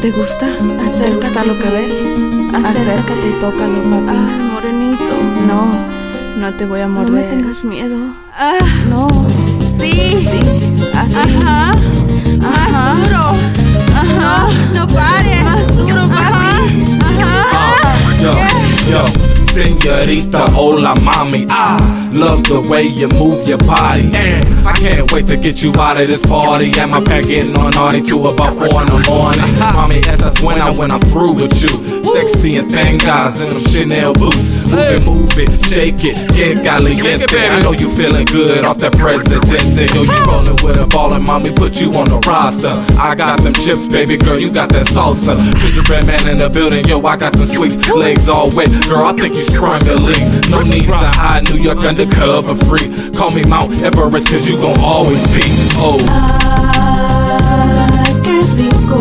¿Te gusta? ¿Te gusta lo que ves? Acércate y tócalo, papi. Ah, morenito. No, no te voy a morder. No me tengas miedo. Ah, No. sí. Sí. Así. Ajá. Más Ajá. duro. Senorita, hola mommy. I love the way you move your body. And I can't wait to get you out of this party. And my pack getting on naughty to about four in the morning. Mommy, as that's when I when I'm through with you. Sexy and thin guys in them Chanel boots. Move it, move it, shake it, get caliente. I know you feeling good off that presidente. Yo, you rolling with a ballin', mommy, put you on the roster. I got them chips, baby girl, you got that salsa. Gingerbread man in the building, yo, I got them sweets. Legs all wet, girl, I think you sprung leak. No need to hide, New York undercover free. Call me Mount Everest, cause you gon' always be. Oh, Ay, qué rico.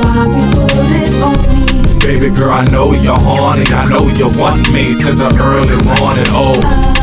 Papi, put it on baby girl, I know you're horny. I know you want me to the early morning. Oh,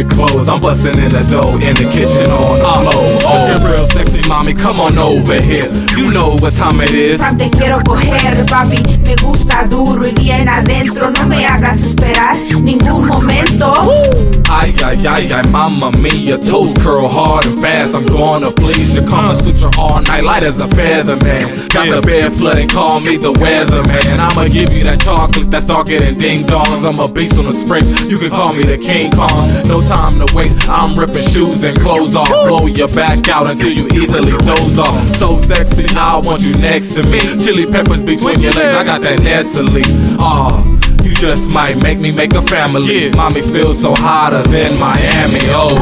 your clothes. I'm busting in the dough in the kitchen on the low. Oh, you're real sexy, mommy, come on over here. You know what time it is. Fran, te quiero coger, papi. Me gusta duro y bien adentro. No me hagas esperar ningún momento. Ay, ay, ay, ay, mama mia, toes curl hard and fast. I'm gonna please you. Kama Sutra all night, light as a feather, man. Got the bed flooding, call me the weather, man. I'ma give you that chocolate that's darker than ding dongs. I'm a beast on the springs, you can call me the King Kong. No time to wait, I'm ripping shoes and clothes off. Blow your back out until you easily doze off. So sexy, now I want you next to me. Chili peppers between your legs, I got that Nestle. Ah. You just might make me make a family. Mommy feels so hotter than Miami. Oh,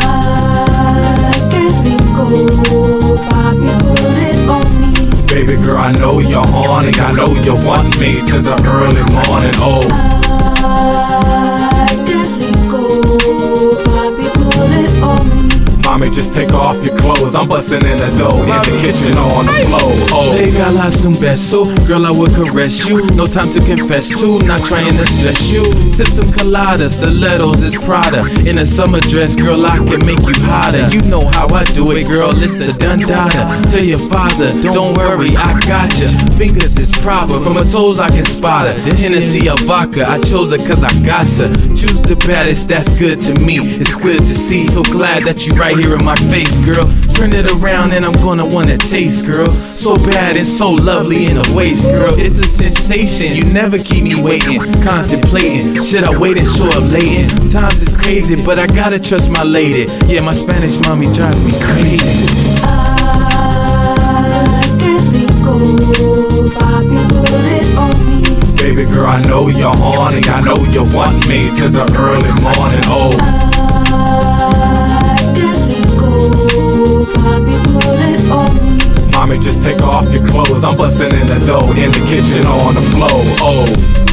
Ay, qué rico. Papi, put it on me. baby girl, I know you're horny. I know you want me to the early morning. Oh, mommy, just take off your clothes. I'm busting in the dough in the kitchen on the floor. Oh, Regalas un beso, girl, I would caress you. No time to confess to, not trying to stress you. Sip some coladas, stilettos is Prada. In a summer dress, girl, I can make you hotter. You know how I do it, girl, it's a done dada. Tell your father, don't worry, I got ya. Fingers is proper, from her toes I can spot her. Hennessy or vodka, I chose her cause I got to. Choose the baddest, that's good to me. It's good to see, so glad that you right here in my face, girl. Turn it around and I'm gonna wanna taste, girl. So bad and so lovely in the waist, girl. It's a sensation. You never keep me waiting, contemplating. Should I wait and show up late? Times is crazy, but I gotta trust my lady. Yeah, my Spanish mommy drives me crazy. Baby girl, I know you're horny. I know you want me to the early morning. Oh, just take off your clothes. I'm busting in the dough in the kitchen on the floor. Oh.